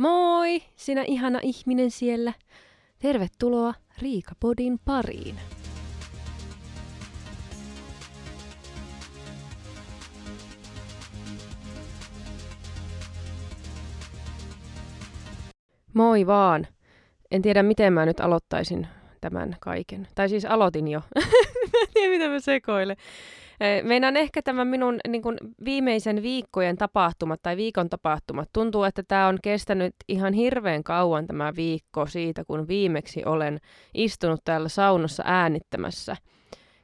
Moi, sinä ihana ihminen siellä. Tervetuloa Riikapodin pariin. Moi vaan. En tiedä, miten mä nyt aloittaisin tämän kaiken. Tai siis aloitin jo. mä en tiedä, mitä mä sekoilen. Meinaan ehkä tämän minun niin kuin viimeisen viikkojen tapahtumat tai viikon tapahtumat. Tuntuu, että tämä on kestänyt ihan hirveän kauan tämä viikko siitä, kun viimeksi olen istunut täällä saunassa äänittämässä.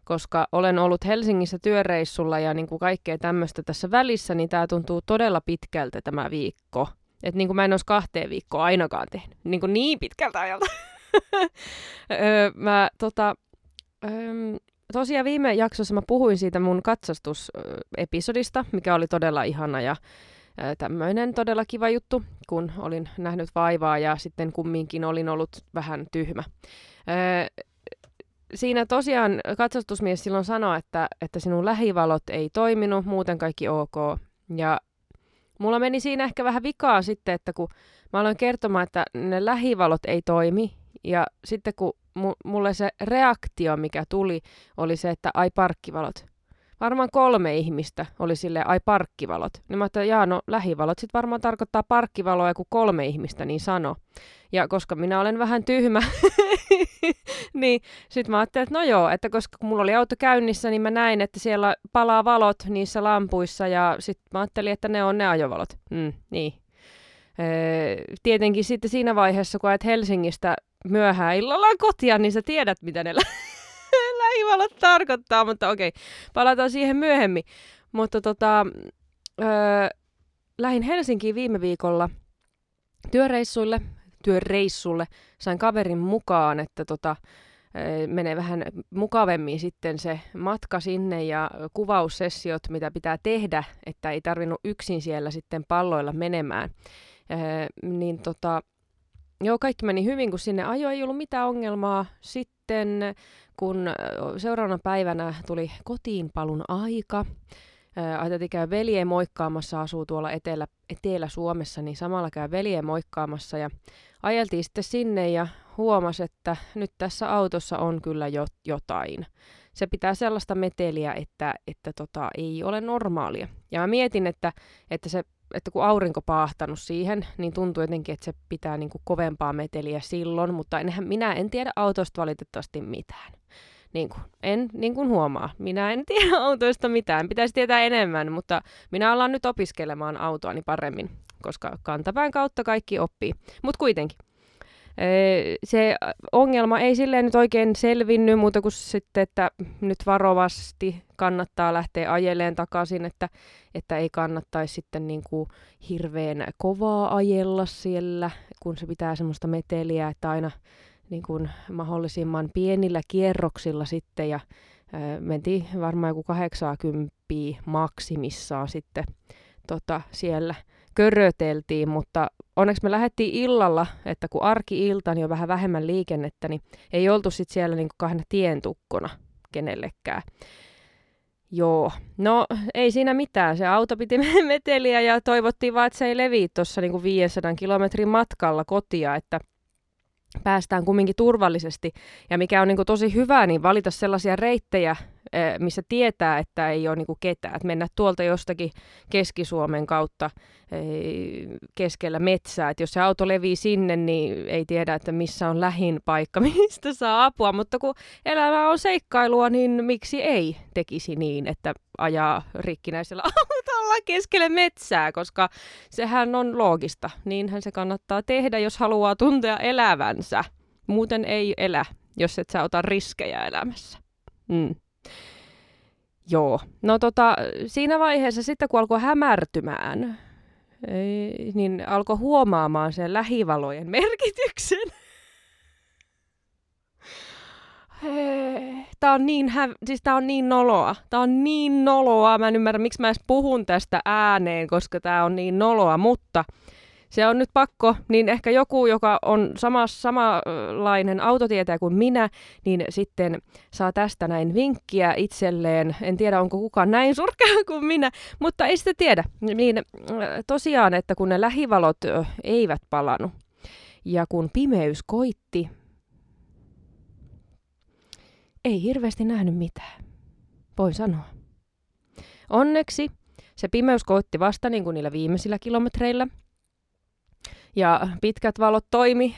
Koska olen ollut Helsingissä työreissulla ja niin kuin kaikkea tämmöistä tässä välissä, niin tämä tuntuu todella pitkältä tämä viikko. Että niin kuin mä en olisi kahteen viikkoa ainakaan tehnyt. Niin, kuin niin pitkältä ajalta. mä tota, öö, tosiaan viime jaksossa mä puhuin siitä mun katsastusepisodista, mikä oli todella ihana ja tämmöinen todella kiva juttu, kun olin nähnyt vaivaa ja sitten kumminkin olin ollut vähän tyhmä. Siinä tosiaan katsastusmies silloin sanoi, että, että sinun lähivalot ei toiminut, muuten kaikki ok. Ja mulla meni siinä ehkä vähän vikaa sitten, että kun mä aloin kertomaan, että ne lähivalot ei toimi, ja sitten kun mulle se reaktio, mikä tuli, oli se, että ai parkkivalot. Varmaan kolme ihmistä oli sille ai parkkivalot. Niin mä ajattelin, jaa no lähivalot sitten varmaan tarkoittaa parkkivaloa, kun kolme ihmistä niin sano. Ja koska minä olen vähän tyhmä, niin sitten mä ajattelin, että no joo, että koska mulla oli auto käynnissä, niin mä näin, että siellä palaa valot niissä lampuissa ja sitten mä ajattelin, että ne on ne ajovalot. Mm, niin. Öö, tietenkin sitten siinä vaiheessa, kun ajat Helsingistä myöhään illalla kotia, niin sä tiedät, mitä ne lähivalot tarkoittaa, mutta okei, palataan siihen myöhemmin. Mutta tota, öö, lähin Helsinkiin viime viikolla työreissuille, työreissulle, sain kaverin mukaan, että tota, menee vähän mukavemmin sitten se matka sinne ja kuvaussessiot, mitä pitää tehdä, että ei tarvinnut yksin siellä sitten palloilla menemään. niin tota, Joo, kaikki meni hyvin, kun sinne ajo ei ollut mitään ongelmaa. Sitten kun seuraavana päivänä tuli kotiin palun aika, ajateltiin käy veljen moikkaamassa, asuu tuolla etelä, Etelä-Suomessa, niin samalla käy veljen moikkaamassa ja ajeltiin sitten sinne ja huomasi, että nyt tässä autossa on kyllä jo, jotain. Se pitää sellaista meteliä, että, että tota, ei ole normaalia. Ja mä mietin, että, että se että kun aurinko paahtanut siihen, niin tuntuu jotenkin, että se pitää niin kuin kovempaa meteliä silloin, mutta enhän, minä en tiedä autosta valitettavasti mitään. Niin kuin, en niin kuin huomaa, minä en tiedä autoista mitään. Pitäisi tietää enemmän, mutta minä alan nyt opiskelemaan autoani paremmin, koska kantapään kautta kaikki oppii. Mutta kuitenkin se ongelma ei silleen nyt oikein selvinnyt muuta kuin sitten, että nyt varovasti kannattaa lähteä ajeleen takaisin, että, että ei kannattaisi sitten niin kuin hirveän kovaa ajella siellä, kun se pitää semmoista meteliä, että aina niin kuin mahdollisimman pienillä kierroksilla sitten ja mentiin varmaan joku 80 maksimissaan sitten tota, siellä köröteltiin, mutta onneksi me lähdettiin illalla, että kun arki-ilta, niin on vähän vähemmän liikennettä, niin ei oltu sitten siellä niin kahden tien tukkona kenellekään. Joo, no ei siinä mitään. Se auto piti meteliä ja toivottiin vaan, että se ei levi tuossa niin 500 kilometrin matkalla kotia, että päästään kumminkin turvallisesti. Ja mikä on niin kuin tosi hyvä, niin valita sellaisia reittejä, missä tietää, että ei ole niinku ketään. Että mennä tuolta jostakin Keski-Suomen kautta keskellä metsää. Että jos se auto levii sinne, niin ei tiedä, että missä on lähin paikka, mistä saa apua. Mutta kun elämä on seikkailua, niin miksi ei tekisi niin, että ajaa rikkinäisellä autolla keskelle metsää, koska sehän on loogista. Niinhän se kannattaa tehdä, jos haluaa tuntea elävänsä. Muuten ei elä, jos et sä ota riskejä elämässä. Mm. Joo. No tota, siinä vaiheessa sitten kun alkoi hämärtymään, niin alkoi huomaamaan sen lähivalojen merkityksen. Tämä on, niin hä- siis on niin noloa. Tämä on niin noloa. Mä en ymmärrä, miksi mä edes puhun tästä ääneen, koska tämä on niin noloa. Mutta se on nyt pakko, niin ehkä joku, joka on sama, samanlainen autotietäjä kuin minä, niin sitten saa tästä näin vinkkiä itselleen. En tiedä, onko kukaan näin surkea kuin minä, mutta ei sitä tiedä. Niin tosiaan, että kun ne lähivalot eivät palannut ja kun pimeys koitti, ei hirveästi nähnyt mitään. Voin sanoa. Onneksi se pimeys koitti vasta niin kuin niillä viimeisillä kilometreillä. Ja pitkät valot toimi.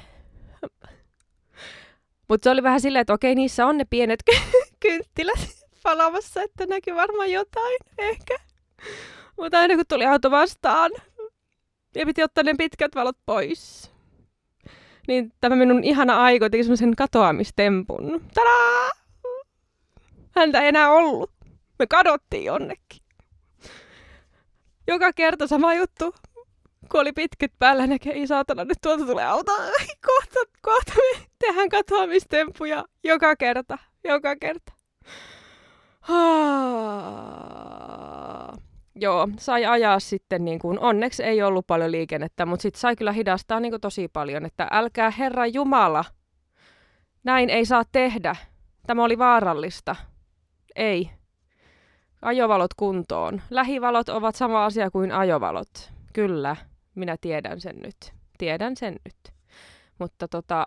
Mutta se oli vähän silleen, että okei, niissä on ne pienet kynttilät palamassa, että näkyy varmaan jotain ehkä. Mutta aina kun tuli auto vastaan, ja piti ottaa ne pitkät valot pois. Niin tämä minun ihana aiko teki semmoisen katoamistempun. Tadaa! Häntä ei enää ollut. Me kadottiin jonnekin. Joka kerta sama juttu. Kun oli pitkät päällä, näkee, ei saatana, nyt tuolta tulee auto. Kohta, kohta me tehdään katoamistempuja. Joka kerta, joka kerta. Joo, sai ajaa sitten, niin kuin, onneksi ei ollut paljon liikennettä, mutta sitten sai kyllä hidastaa niin kuin, tosi paljon, että älkää Herra Jumala, näin ei saa tehdä. Tämä oli vaarallista. Ei. Ajovalot kuntoon. Lähivalot ovat sama asia kuin ajovalot. Kyllä, minä tiedän sen nyt. Tiedän sen nyt. Mutta tota,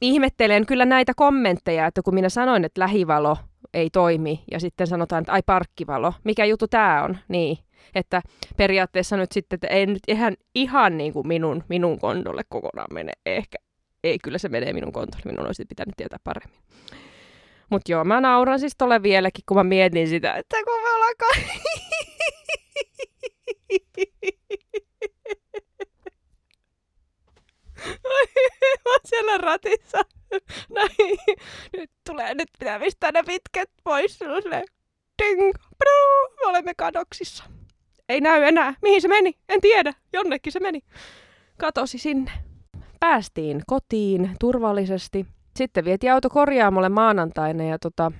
ihmettelen kyllä näitä kommentteja, että kun minä sanoin, että lähivalo ei toimi ja sitten sanotaan, että ai parkkivalo, mikä juttu tämä on, niin. Että periaatteessa nyt sitten, että ei nyt ihan, ihan niin kuin minun, minun kondolle kokonaan mene. Ehkä, ei kyllä se menee minun kontolle, minun olisi pitänyt tietää paremmin. Mutta joo, mä nauran siis tolle vieläkin, kun mä mietin sitä, että kun me ollaan mä siellä ratissa. Näin. Nyt tulee, nyt pitää pistää ne pitkät pois. Ding, bruu, me olemme kadoksissa. Ei näy enää. Mihin se meni? En tiedä. Jonnekin se meni. Katosi sinne. Päästiin kotiin turvallisesti. Sitten vietiin auto korjaamolle maanantaina ja tota,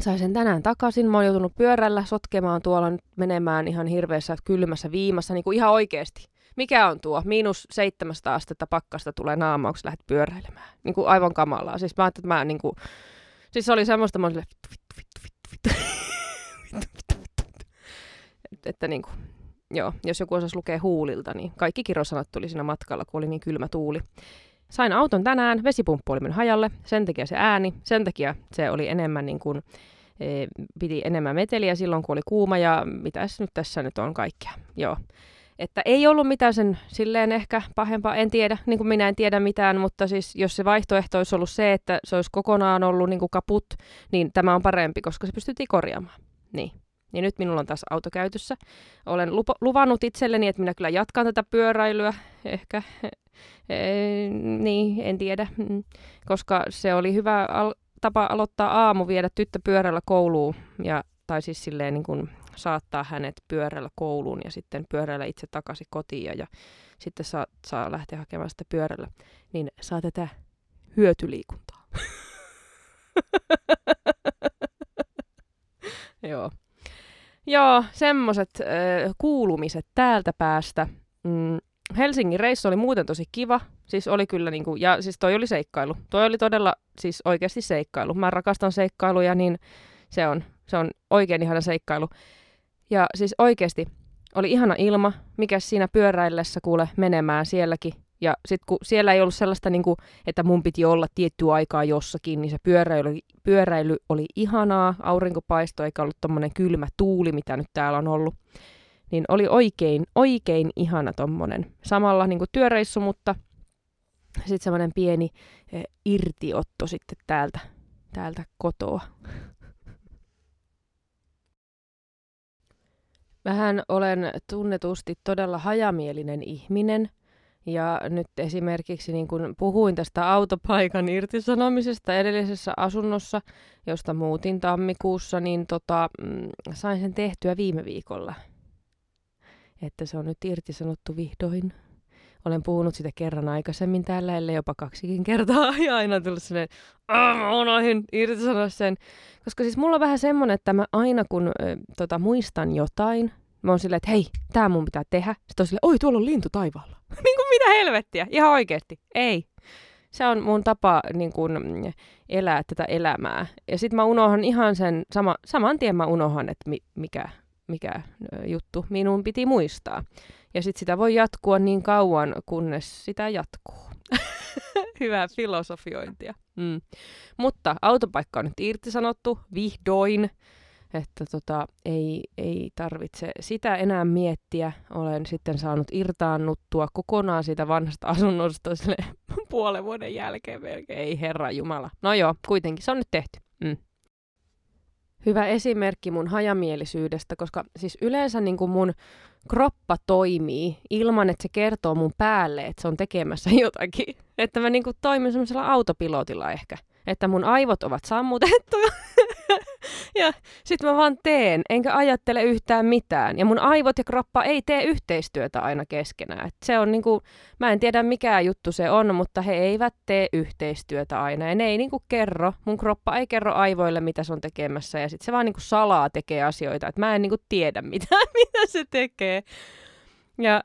sain sen tänään takaisin. Mä oon joutunut pyörällä sotkemaan tuolla nyt menemään ihan hirveässä kylmässä viimassa, niin kuin ihan oikeasti. Mikä on tuo? Miinus 700 astetta pakkasta tulee naamauksi, lähdet pyöräilemään. Niin kuin aivan kamalaa. Siis mä ajattelin, että mä niin kuin... Siis se oli semmoista, mä olin vittu, vittu, vittu, vittu, vittu, vittu, Että niin kuin, joo, jos joku osasi lukea huulilta, niin kaikki kirosanat tuli siinä matkalla, kun oli niin kylmä tuuli. Sain auton tänään, vesipumppu oli mennyt hajalle, sen takia se ääni, sen takia se oli enemmän niin kuin, e, piti enemmän meteliä silloin, kun oli kuuma ja mitäs nyt tässä nyt on kaikkea. Joo. Että ei ollut mitään sen silleen ehkä pahempaa, en tiedä, niin kuin minä en tiedä mitään, mutta siis jos se vaihtoehto olisi ollut se, että se olisi kokonaan ollut niin kuin kaput, niin tämä on parempi, koska se pystyttiin korjaamaan. Niin. Niin nyt minulla on taas auto käytössä. Olen lupa- luvannut itselleni, että minä kyllä jatkan tätä pyöräilyä. Ehkä, e, niin, en tiedä. Mm. Koska se oli hyvä al- tapa aloittaa aamu, viedä tyttö pyörällä kouluun. Ja, tai siis silleen niin kuin saattaa hänet pyörällä kouluun ja sitten pyörällä itse takaisin kotiin. Ja, ja sitten saa, saa lähteä hakemaan sitä pyörällä. Niin saa tätä hyötyliikuntaa. Joo. Joo, semmoset äh, kuulumiset täältä päästä. Mm, Helsingin reissu oli muuten tosi kiva. Siis oli kyllä niinku, ja siis toi oli seikkailu. Toi oli todella siis oikeasti seikkailu. Mä rakastan seikkailuja, niin se on, se on oikein ihana seikkailu. Ja siis oikeasti oli ihana ilma, mikä siinä pyöräillessä kuule menemään sielläkin ja sitten kun siellä ei ollut sellaista, niin kuin, että mun piti olla tiettyä aikaa jossakin, niin se pyöräily, pyöräily oli ihanaa, aurinko paistoi eikä ollut tommonen kylmä tuuli, mitä nyt täällä on ollut. Niin oli oikein, oikein ihana tommonen. Samalla niin kuin työreissu, mutta sitten semmoinen pieni eh, irtiotto sitten täältä, täältä kotoa. Vähän olen tunnetusti todella hajamielinen ihminen – ja nyt esimerkiksi niin kun puhuin tästä autopaikan irtisanomisesta edellisessä asunnossa, josta muutin tammikuussa, niin tota, mm, sain sen tehtyä viime viikolla. Että se on nyt irtisanottu vihdoin. Olen puhunut sitä kerran aikaisemmin täällä, ellei jopa kaksikin kertaa, ja aina tullut sellainen, mä irtisanoa sen. Koska siis mulla on vähän semmonen, että mä aina kun ö, tota, muistan jotain, Mä oon silleen, että hei, tää mun pitää tehdä. Sitten on silleen, oi, tuolla on lintu taivaalla. niin kuin mitä helvettiä, ihan oikeesti. Ei. Se on mun tapa niin kuin, elää tätä elämää. Ja sitten mä unohan ihan sen, sama, saman tien mä unohan, että mi, mikä, mikä juttu minun piti muistaa. Ja sitten sitä voi jatkua niin kauan, kunnes sitä jatkuu. Hyvää filosofiointia. Mm. Mutta autopaikka on nyt irtisanottu, vihdoin. Että tota, ei, ei tarvitse sitä enää miettiä. Olen sitten saanut irtaannuttua kokonaan siitä vanhasta asunnosta sille puolen vuoden jälkeen melkein. Ei herra Jumala. No joo, kuitenkin se on nyt tehty. Mm hyvä esimerkki mun hajamielisyydestä, koska siis yleensä niin kuin mun kroppa toimii ilman, että se kertoo mun päälle, että se on tekemässä jotakin. Että mä niin kuin toimin semmoisella autopilotilla ehkä. Että mun aivot ovat sammutettuja ja sit mä vaan teen, enkä ajattele yhtään mitään. Ja mun aivot ja kroppa ei tee yhteistyötä aina keskenään. Et se on niinku, mä en tiedä mikä juttu se on, mutta he eivät tee yhteistyötä aina. Ja ne ei niinku kerro, mun kroppa ei kerro aivoille, mitä se on tekemässä. Ja sit se vaan niinku salaa tekee asioita. Et mä en niinku tiedä, mitä, mitä se tekee. Ja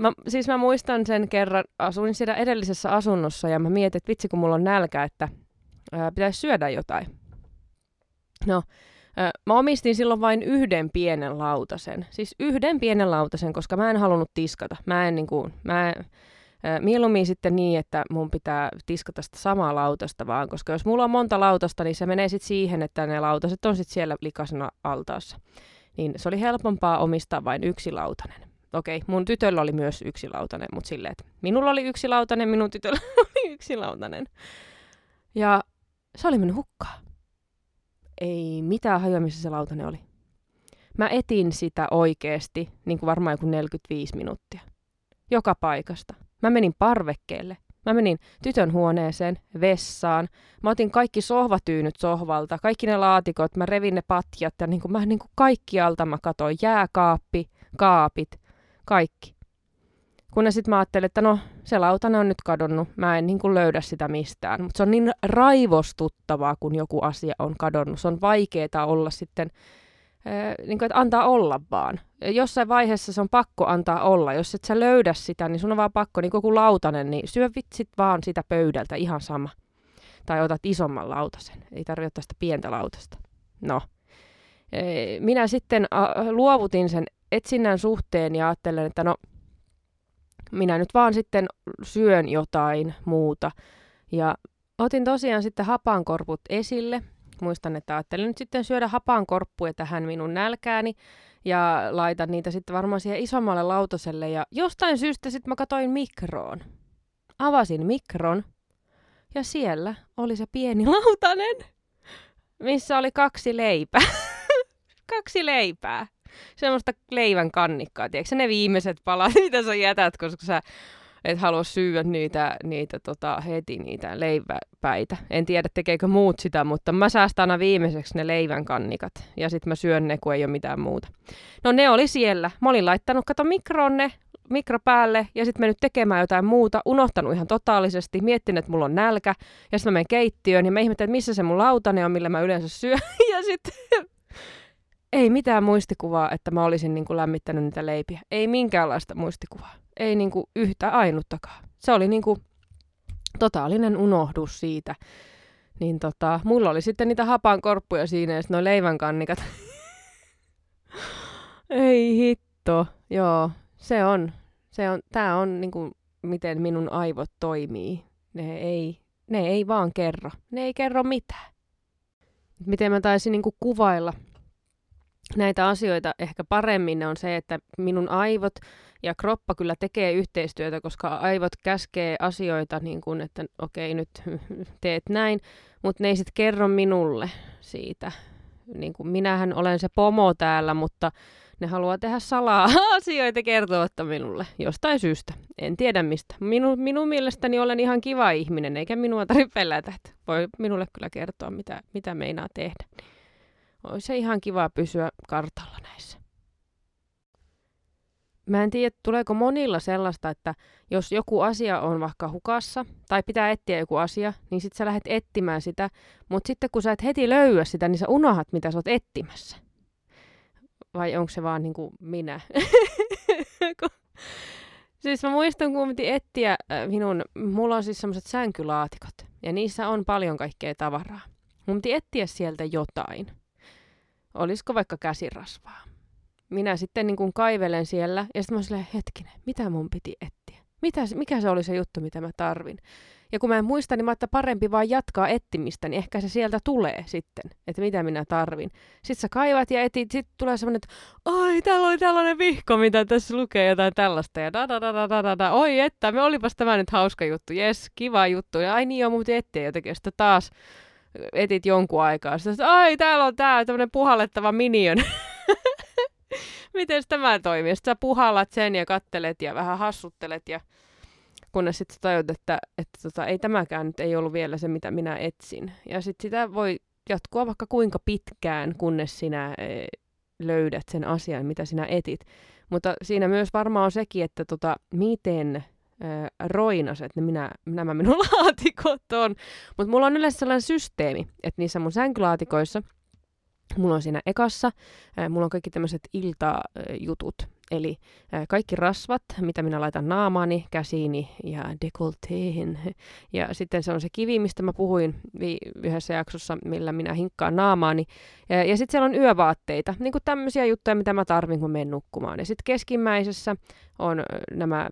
Mä, siis mä muistan sen kerran, asuin siellä edellisessä asunnossa ja mä mietin, että vitsi kun mulla on nälkä, että ää, pitäisi syödä jotain. No, mä omistin silloin vain yhden pienen lautasen. Siis yhden pienen lautasen, koska mä en halunnut tiskata. Mä en, niin kuin, mä en, mieluummin sitten niin, että mun pitää tiskata sitä samaa lautasta vaan, koska jos mulla on monta lautasta, niin se menee sitten siihen, että ne lautaset on sitten siellä likasena altaassa. Niin se oli helpompaa omistaa vain yksi lautanen. Okei, mun tytöllä oli myös yksi lautanen, mutta silleen, että minulla oli yksi lautanen, minun tytöllä oli yksi lautanen. Ja se oli mennyt hukkaan ei mitään hajua, missä se lautanen oli. Mä etin sitä oikeesti, niin kuin varmaan joku 45 minuuttia. Joka paikasta. Mä menin parvekkeelle. Mä menin tytön huoneeseen, vessaan. Mä otin kaikki sohvatyynyt sohvalta, kaikki ne laatikot, mä revin ne patjat ja niin kuin, mä niin kuin kaikkialta mä katoin jääkaappi, kaapit, kaikki. Kunnes sitten mä ajattelin, että no, se lautanen on nyt kadonnut, mä en niin kuin löydä sitä mistään. Mutta se on niin raivostuttavaa, kun joku asia on kadonnut. Se on vaikeaa olla sitten, äh, niin kuin, että antaa olla vaan. Jossain vaiheessa se on pakko antaa olla. Jos et sä löydä sitä, niin sun on vaan pakko, niin kuin joku lautanen, niin syö vitsit vaan sitä pöydältä ihan sama. Tai otat isomman lautasen. Ei tarvitse ottaa sitä pientä lautasta. No. Minä sitten luovutin sen etsinnän suhteen ja ajattelen, että no, minä nyt vaan sitten syön jotain muuta. Ja otin tosiaan sitten hapankorput esille. Muistan, että ajattelin nyt sitten syödä hapankorppuja tähän minun nälkääni ja laitan niitä sitten varmaan siihen isommalle lautaselle. Ja jostain syystä sitten mä katoin mikroon. Avasin mikron ja siellä oli se pieni lautanen, missä oli kaksi leipää. kaksi leipää semmoista leivän kannikkaa, tiedätkö ne viimeiset palat, mitä sä jätät, koska sä et halua syödä niitä, niitä tota, heti niitä leiväpäitä. En tiedä, tekeekö muut sitä, mutta mä säästän aina viimeiseksi ne leivän kannikat. Ja sitten mä syön ne, kun ei ole mitään muuta. No ne oli siellä. Mä olin laittanut, kato mikroon ne, mikro päälle, ja sitten mennyt tekemään jotain muuta, unohtanut ihan totaalisesti, miettinyt, että mulla on nälkä, ja sitten mä menen keittiöön, ja mä ihmettelen, että missä se mun lautane on, millä mä yleensä syön, ja sitten ei mitään muistikuvaa, että mä olisin niin kuin lämmittänyt niitä leipiä. Ei minkäänlaista muistikuvaa. Ei niin kuin yhtä ainuttakaan. Se oli niin kuin totaalinen unohdus siitä. Niin tota, mulla oli sitten niitä hapankorppuja siinä ja noin leivänkannikat. ei hitto. Joo, se on. Se on tää on niin kuin, miten minun aivot toimii. Ne ei, ne ei vaan kerro. Ne ei kerro mitään. Miten mä taisin niin kuin kuvailla näitä asioita ehkä paremmin on se, että minun aivot ja kroppa kyllä tekee yhteistyötä, koska aivot käskee asioita niin kuin, että okei nyt teet näin, mutta ne ei sitten kerro minulle siitä. Niin kuin minähän olen se pomo täällä, mutta ne haluaa tehdä salaa asioita kertovatta minulle jostain syystä. En tiedä mistä. Minu, minun mielestäni olen ihan kiva ihminen, eikä minua tarvitse pelätä. Voi minulle kyllä kertoa, mitä, mitä meinaa tehdä olisi se ihan kiva pysyä kartalla näissä. Mä en tiedä, tuleeko monilla sellaista, että jos joku asia on vaikka hukassa tai pitää etsiä joku asia, niin sit sä lähdet etsimään sitä, mutta sitten kun sä et heti löyä sitä, niin sä unohat, mitä sä oot etsimässä. vai onko se vaan niin kuin minä? siis mä muistan, kun piti etsiä minun, mulla on siis semmoiset sänkylaatikot, ja niissä on paljon kaikkea tavaraa. Mun piti etsiä sieltä jotain. Olisiko vaikka käsirasvaa? Minä sitten niin kuin kaivelen siellä, ja sitten mä silleen, hetkinen, mitä mun piti etsiä? Mitä, mikä se oli se juttu, mitä mä tarvin? Ja kun mä en muista, niin mä että parempi vaan jatkaa ettimistä, niin ehkä se sieltä tulee sitten, että mitä minä tarvin. Sitten sä kaivat ja etit, sitten tulee semmoinen, että ai, täällä oli tällainen vihko, mitä tässä lukee jotain tällaista. Ja da da da da da da, da. oi että, me olipas tämä nyt hauska juttu, jes, kiva juttu. Ja ai niin joo, mutta etsiä jotenkin. Sitten taas etit jonkun aikaa. Sitten ai, täällä on tää tämmöinen puhallettava minion. Miten tämä toimii? Sitten sä puhallat sen ja kattelet ja vähän hassuttelet ja kunnes sitten tajut, että, että tota, ei tämäkään nyt ei ollut vielä se, mitä minä etsin. Ja sitten sitä voi jatkua vaikka kuinka pitkään, kunnes sinä e, löydät sen asian, mitä sinä etit. Mutta siinä myös varmaan on sekin, että tota, miten e, roinaset ne minä, nämä minun laatikot on. Mutta mulla on yleensä sellainen systeemi, että niissä mun sänkylaatikoissa, mulla on siinä ekassa, e, mulla on kaikki tämmöiset iltajutut, Eli kaikki rasvat, mitä minä laitan naamaani, käsiini ja dekolteihin. Ja sitten se on se kivi, mistä mä puhuin yhdessä jaksossa, millä minä hinkkaan naamaani. Ja, ja sitten siellä on yövaatteita, niin kuin tämmöisiä juttuja, mitä mä tarvin, kun menen nukkumaan. Ja sitten keskimmäisessä on nämä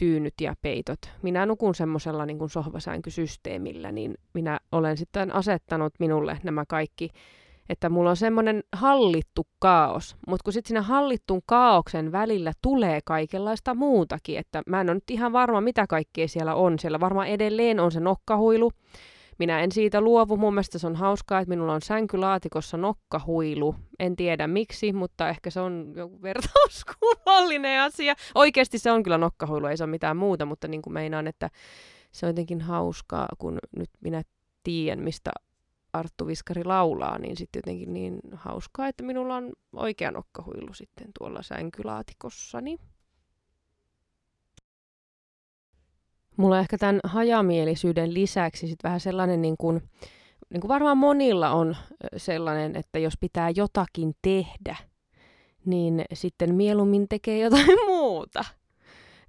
tyynyt ja peitot. Minä nukun semmoisella niin sohvasänkysysteemillä, niin minä olen sitten asettanut minulle nämä kaikki että mulla on semmoinen hallittu kaos, mutta kun sitten siinä hallittun kaauksen välillä tulee kaikenlaista muutakin, että mä en ole nyt ihan varma, mitä kaikkea siellä on. Siellä varmaan edelleen on se nokkahuilu. Minä en siitä luovu. Mun mielestä se on hauskaa, että minulla on sänkylaatikossa nokkahuilu. En tiedä miksi, mutta ehkä se on joku vertauskuvallinen asia. Oikeasti se on kyllä nokkahuilu, ei se ole mitään muuta, mutta niin kuin meinaan, että se on jotenkin hauskaa, kun nyt minä tiedän, mistä Arttu Viskari laulaa, niin sitten jotenkin niin hauskaa, että minulla on oikea nokkahuilu sitten tuolla sänkylaatikossani. Mulla on ehkä tämän hajamielisyyden lisäksi sitten vähän sellainen, niin kuin, niin varmaan monilla on sellainen, että jos pitää jotakin tehdä, niin sitten mieluummin tekee jotain muuta.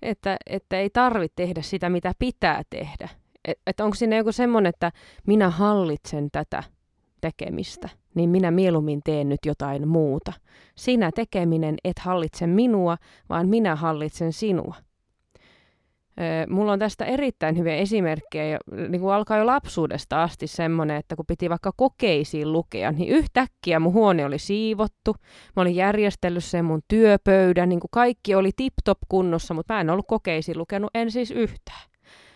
Että, että ei tarvitse tehdä sitä, mitä pitää tehdä, että et onko siinä joku semmoinen, että minä hallitsen tätä tekemistä, niin minä mieluummin teen nyt jotain muuta. Sinä tekeminen et hallitse minua, vaan minä hallitsen sinua. Mulla on tästä erittäin hyviä esimerkkejä, niin kuin alkaa jo lapsuudesta asti semmoinen, että kun piti vaikka kokeisiin lukea, niin yhtäkkiä mun huone oli siivottu, mä olin järjestellyt sen mun työpöydän, niin kuin kaikki oli tip-top kunnossa, mutta mä en ollut kokeisiin lukenut, en siis yhtään.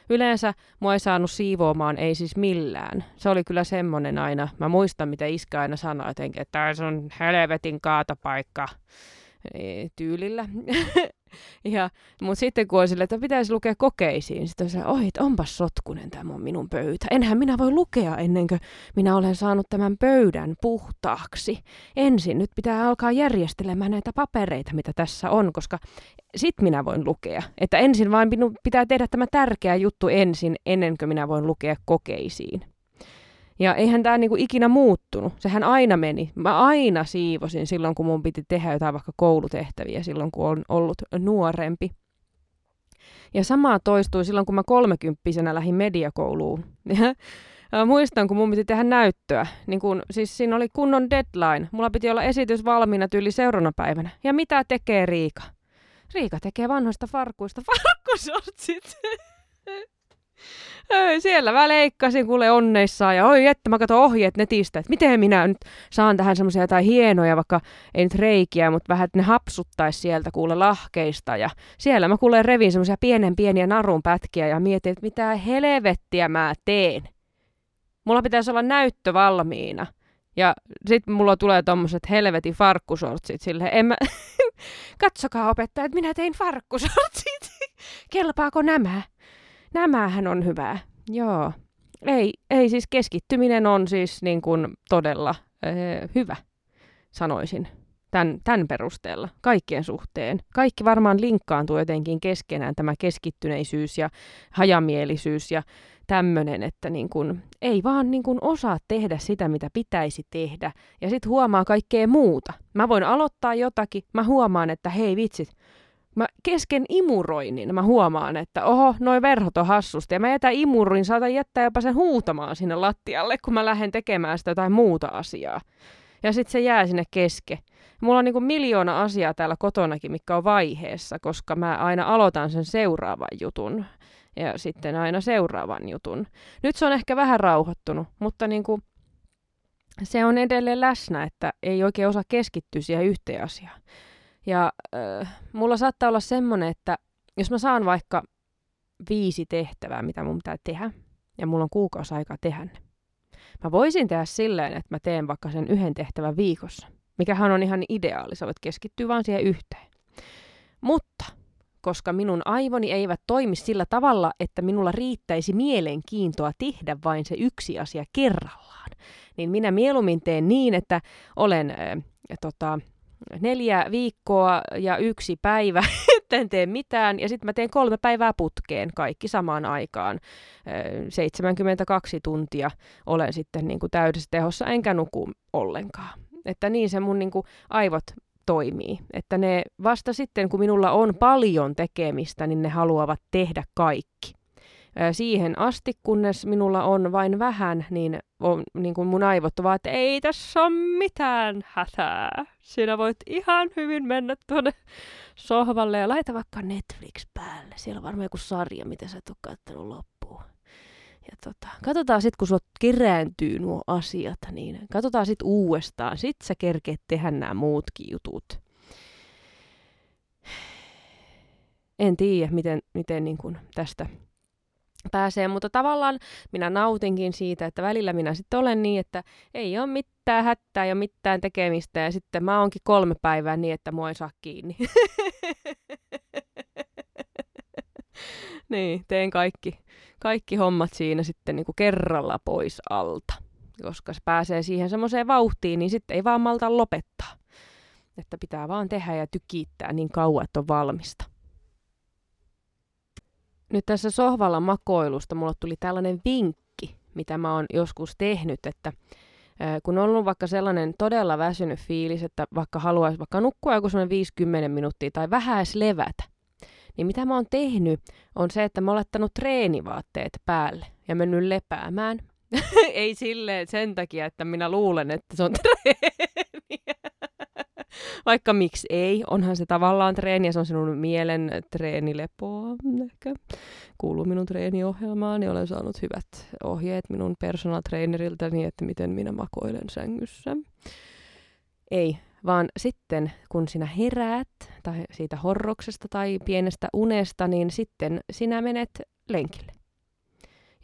Yleensä mua ei saanut siivoamaan, ei siis millään. Se oli kyllä semmonen aina. Mä muistan, mitä iskä aina sanoi jotenkin, että tämä on helvetin kaatopaikka tyylillä. ja, mutta sitten kun sille, että pitäisi lukea kokeisiin, sitten se, oi, onpas sotkunen tämä on minun pöytä. Enhän minä voi lukea ennen kuin minä olen saanut tämän pöydän puhtaaksi. Ensin nyt pitää alkaa järjestelemään näitä papereita, mitä tässä on, koska sit minä voin lukea. Että ensin vain minun pitää tehdä tämä tärkeä juttu ensin, ennen kuin minä voin lukea kokeisiin. Ja eihän tämä niinku ikinä muuttunut. Sehän aina meni. Mä aina siivosin silloin, kun mun piti tehdä jotain vaikka koulutehtäviä, silloin kun on ollut nuorempi. Ja sama toistui silloin, kun mä kolmekymppisenä lähdin mediakouluun. Muistan, kun mun piti tehdä näyttöä. Niin kun, siis siinä oli kunnon deadline. Mulla piti olla esitys valmiina tyyli seuraavana päivänä. Ja mitä tekee Riika? Riika tekee vanhoista farkuista farkkusortsit. Siellä mä leikkasin kuule onneissaan ja oi että mä katson ohjeet netistä, että miten minä nyt saan tähän semmoisia jotain hienoja, vaikka ei nyt reikiä, mutta vähän, että ne hapsuttaisi sieltä kuule lahkeista. Ja siellä mä kuulen revin semmoisia pienen pieniä narun pätkiä ja mietin, että mitä helvettiä mä teen. Mulla pitäisi olla näyttö valmiina. Ja sitten mulla tulee tommoset helvetin farkkusortsit silleen, en mä... Katsokaa opettaja, että minä tein farkkusortsit. Kelpaako nämä? Nämähän on hyvää. Joo. Ei, ei siis keskittyminen on siis niin kuin todella öö, hyvä, sanoisin. tämän, tämän perusteella, kaikkien suhteen. Kaikki varmaan linkkaantuu jotenkin keskenään, tämä keskittyneisyys ja hajamielisyys ja tämmöinen, että niin kun, ei vaan niin kun osaa tehdä sitä, mitä pitäisi tehdä. Ja sitten huomaa kaikkea muuta. Mä voin aloittaa jotakin, mä huomaan, että hei vitsit, mä kesken imuroinnin mä huomaan, että oho, noi verhot on hassusti. Ja mä jätän imurin, saatan jättää jopa sen huutamaan sinne lattialle, kun mä lähden tekemään sitä jotain muuta asiaa. Ja sitten se jää sinne keske. Mulla on niinku miljoona asiaa täällä kotonakin, mikä on vaiheessa, koska mä aina aloitan sen seuraavan jutun ja sitten aina seuraavan jutun. Nyt se on ehkä vähän rauhoittunut, mutta niinku, se on edelleen läsnä, että ei oikein osaa keskittyä siihen yhteen asiaan. Ja äh, mulla saattaa olla semmoinen, että jos mä saan vaikka viisi tehtävää, mitä mun pitää tehdä, ja mulla on kuukausi aikaa tehdä ne. Mä voisin tehdä silleen, että mä teen vaikka sen yhden tehtävän viikossa, mikähän on ihan ideaali, sä voit keskittyä vaan siihen yhteen. Mutta koska minun aivoni eivät toimi sillä tavalla, että minulla riittäisi mielenkiintoa tehdä vain se yksi asia kerrallaan, niin minä mieluummin teen niin, että olen äh, tota, neljä viikkoa ja yksi päivä, en tee mitään, ja sitten mä teen kolme päivää putkeen, kaikki samaan aikaan. 72 tuntia olen sitten niin kuin täydessä tehossa, enkä nuku ollenkaan. Että niin se mun niin kuin aivot toimii. Että ne vasta sitten, kun minulla on paljon tekemistä, niin ne haluavat tehdä kaikki siihen asti, kunnes minulla on vain vähän, niin, on, niin kuin mun aivot ovat, että ei tässä ole mitään hätää. Sinä voit ihan hyvin mennä tuonne sohvalle ja laita vaikka Netflix päälle. Siellä on varmaan joku sarja, mitä sä et ole katsonut loppuun. Ja tota, katsotaan sitten, kun sulla kirääntyy nuo asiat, niin katsotaan sitten uudestaan. Sitten sä kerkeet tehdä nämä muutkin jutut. En tiedä, miten, miten niin kun tästä pääsee, mutta tavallaan minä nautinkin siitä, että välillä minä sitten olen niin, että ei ole mitään hättää ja mitään tekemistä ja sitten mä oonkin kolme päivää niin, että mua ei saa kiinni. niin, teen kaikki, kaikki hommat siinä sitten niin kuin kerralla pois alta, koska se pääsee siihen semmoiseen vauhtiin, niin sitten ei vaan malta lopettaa. Että pitää vaan tehdä ja tykittää niin kauan, että on valmista. Nyt tässä sohvalla makoilusta mulle tuli tällainen vinkki, mitä mä oon joskus tehnyt, että kun on ollut vaikka sellainen todella väsynyt fiilis, että vaikka haluaisi vaikka nukkua joku sellainen 50 minuuttia tai vähän edes levätä, niin mitä mä oon tehnyt on se, että mä oon laittanut treenivaatteet päälle ja mennyt lepäämään. Ei silleen sen takia, että minä luulen, että se on treeniä. Vaikka miksi ei, onhan se tavallaan treeni ja se on sinun mielen treenilepoa ehkä. Kuuluu minun treeniohjelmaan ja olen saanut hyvät ohjeet minun personal traineriltäni, että miten minä makoilen sängyssä. Ei, vaan sitten kun sinä heräät tai siitä horroksesta tai pienestä unesta, niin sitten sinä menet lenkille.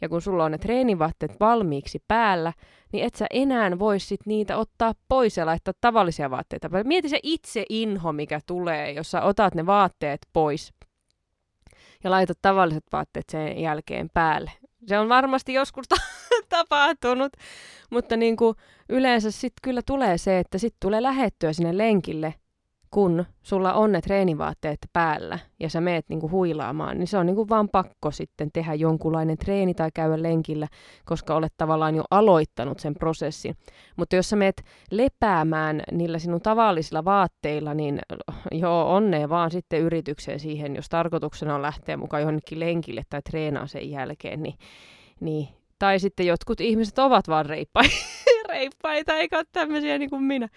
Ja kun sulla on ne treenivaatteet valmiiksi päällä, niin et sä enää voi sit niitä ottaa pois ja laittaa tavallisia vaatteita. Mieti se itse inho, mikä tulee, jos sä otat ne vaatteet pois ja laitat tavalliset vaatteet sen jälkeen päälle. Se on varmasti joskus tapahtunut, mutta niin kuin yleensä sitten kyllä tulee se, että sitten tulee lähettyä sinne lenkille kun sulla on ne treenivaatteet päällä ja sä meet niinku huilaamaan, niin se on niinku vaan pakko sitten tehdä jonkunlainen treeni tai käydä lenkillä, koska olet tavallaan jo aloittanut sen prosessin. Mutta jos sä meet lepäämään niillä sinun tavallisilla vaatteilla, niin joo, onnea vaan sitten yritykseen siihen, jos tarkoituksena on lähteä mukaan johonkin lenkille tai treenaa sen jälkeen, niin, niin tai sitten jotkut ihmiset ovat vaan reippaita, reippaita eikä ole tämmöisiä niin kuin minä.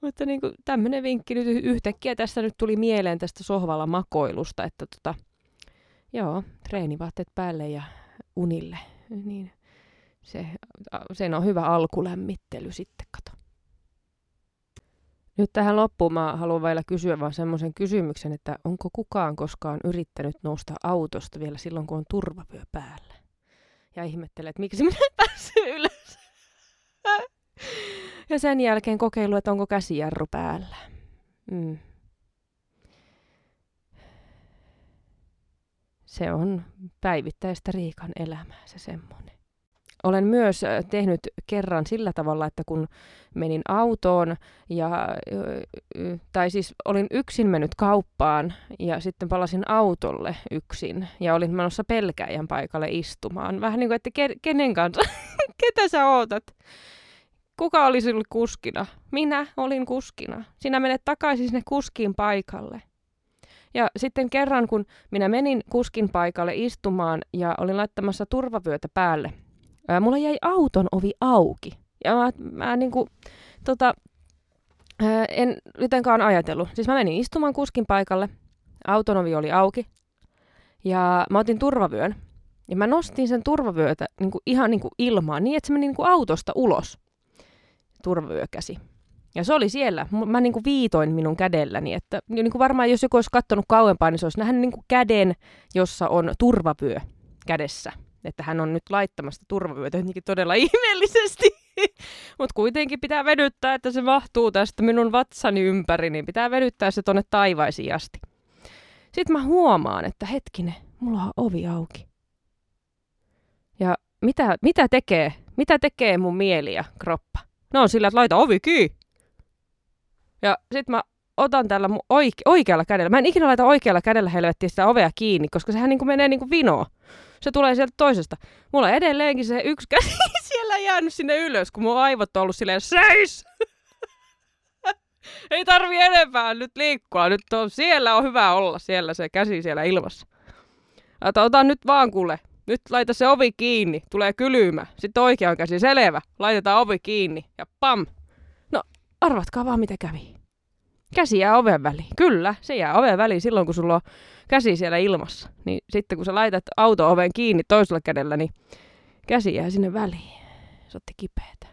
Mutta niin kuin tämmöinen vinkki nyt yhtäkkiä tässä nyt tuli mieleen tästä sohvalla makoilusta, että tota, joo, treenivaatteet päälle ja unille, niin se, sen on hyvä alkulämmittely sitten, kato. Nyt tähän loppuun mä haluan vielä kysyä vaan semmoisen kysymyksen, että onko kukaan koskaan yrittänyt nousta autosta vielä silloin, kun on turvavyö päällä? Ja ihmettelee, että miksi minä en päässyt ylös. Ja sen jälkeen kokeilu, että onko käsijarru päällä. Mm. Se on päivittäistä Riikan elämää se semmoinen. olen myös tehnyt kerran sillä tavalla, että kun menin autoon, ja, tai siis olin yksin mennyt kauppaan ja sitten palasin autolle yksin ja olin menossa pelkäjän paikalle istumaan. Vähän niin kuin, että ke, kenen kanssa, ketä sä ootat? Kuka oli sinulle kuskina? Minä olin kuskina. Sinä menet takaisin sinne kuskin paikalle. Ja sitten kerran, kun minä menin kuskin paikalle istumaan ja olin laittamassa turvavyötä päälle, ää, mulla jäi auton ovi auki. Ja mä, mä niin kuin, tota, ää, en jotenkaan ajatellut. Siis mä menin istumaan kuskin paikalle, auton ovi oli auki, ja mä otin turvavyön. Ja mä nostin sen turvavyötä niin kuin ihan niin kuin ilmaan, niin että se meni niin kuin autosta ulos, turvavyökäsi. Ja se oli siellä. Mä niin kuin viitoin minun kädelläni, että niin kuin varmaan jos joku olisi katsonut kauempaa, niin se olisi nähnyt niin kuin käden, jossa on turvavyö kädessä. Että hän on nyt laittamassa turvavyötä jotenkin todella ihmeellisesti. Mutta kuitenkin pitää vedyttää, että se mahtuu tästä minun vatsani ympäri, niin pitää vedyttää se tonne taivaisiin asti. Sitten mä huomaan, että hetkinen, mulla on ovi auki. Ja mitä, mitä tekee? Mitä tekee mun mieli ja kroppa? No on sillä, että laita ovi kiinni. Ja sit mä otan tällä oike- oikealla kädellä. Mä en ikinä laita oikealla kädellä helvettiä sitä ovea kiinni, koska sehän niinku menee niinku vinoa. Se tulee sieltä toisesta. Mulla on edelleenkin se yksi käsi siellä jäänyt sinne ylös, kun mun aivot on ollut silleen seis! Ei tarvi enempää nyt liikkua. Nyt on, siellä on hyvä olla, siellä se käsi siellä ilmassa. Ota, ota nyt vaan kuule. Nyt laita se ovi kiinni. Tulee kylymä. Sitten oikean käsi selvä. Laitetaan ovi kiinni. Ja pam! arvatkaa vaan mitä kävi. Käsi jää oven väliin. Kyllä, se jää oven väliin silloin, kun sulla on käsi siellä ilmassa. Niin sitten kun sä laitat auto-oven kiinni toisella kädellä, niin käsi jää sinne väliin. Se otti kipeätä.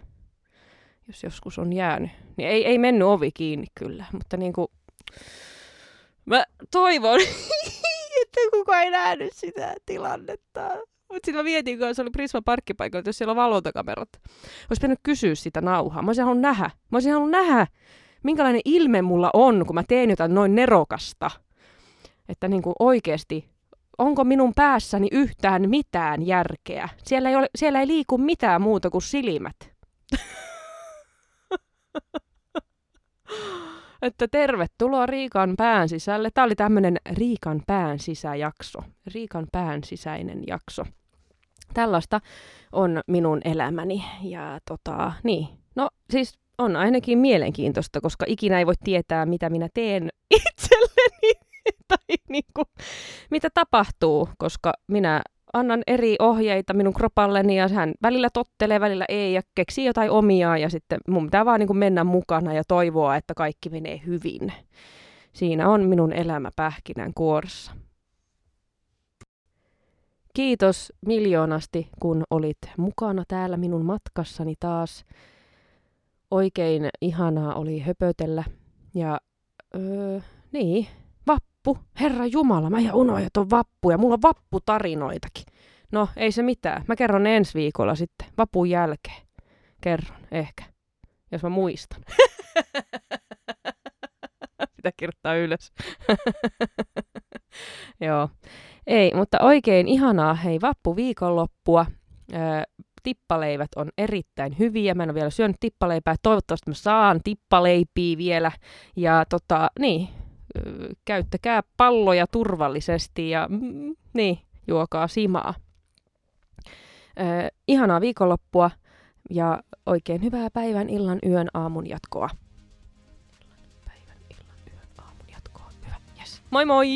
Jos joskus on jäänyt. Niin ei, ei mennyt ovi kiinni kyllä, mutta niin kuin... Mä toivon, että kukaan ei nähnyt sitä tilannetta. Mutta sitten mä mietin, kun se oli Prisma parkkipaikalla, että jos siellä on valvontakamerat, olisi pitänyt kysyä sitä nauhaa. Mä olisin halunnut nähdä. Mä olisin halunnut nähdä, minkälainen ilme mulla on, kun mä teen jotain noin nerokasta. Että niin kuin oikeasti, onko minun päässäni yhtään mitään järkeä? Siellä ei, ole, siellä ei liiku mitään muuta kuin silmät. että tervetuloa Riikan pään sisälle. Tämä oli tämmöinen Riikan pään sisäjakso. Riikan pään sisäinen jakso. Tällaista on minun elämäni. Ja tota, niin. No siis on ainakin mielenkiintoista, koska ikinä ei voi tietää, mitä minä teen itselleni tai niin kuin, mitä tapahtuu, koska minä annan eri ohjeita minun kropalleni ja hän välillä tottelee, välillä ei ja keksii jotain omia ja sitten mun pitää vaan niin kuin mennä mukana ja toivoa, että kaikki menee hyvin. Siinä on minun elämä pähkinän kuoressa. Kiitos miljoonasti, kun olit mukana täällä minun matkassani taas. Oikein ihanaa oli höpötellä. Ja öö, niin, vappu, Herra Jumala, mä ja unohjat on vappu ja mulla on vapputarinoitakin. No, ei se mitään. Mä kerron ensi viikolla sitten, vapun jälkeen. Kerron, ehkä, jos mä muistan. Pitää kirjoittaa ylös. Joo. Ei, mutta oikein ihanaa, hei, vappu viikonloppua. Öö, tippaleivät on erittäin hyviä. Mä en ole vielä syönyt tippaleipää. Toivottavasti mä saan tippaleipiä vielä. Ja tota, niin, käyttäkää palloja turvallisesti ja mm, niin, juokaa simaa. Ö, ihanaa viikonloppua ja oikein hyvää päivän, illan, yön, aamun jatkoa. Päivän, illan, yön, aamun jatkoa. Hyvä, yes. Moi moi!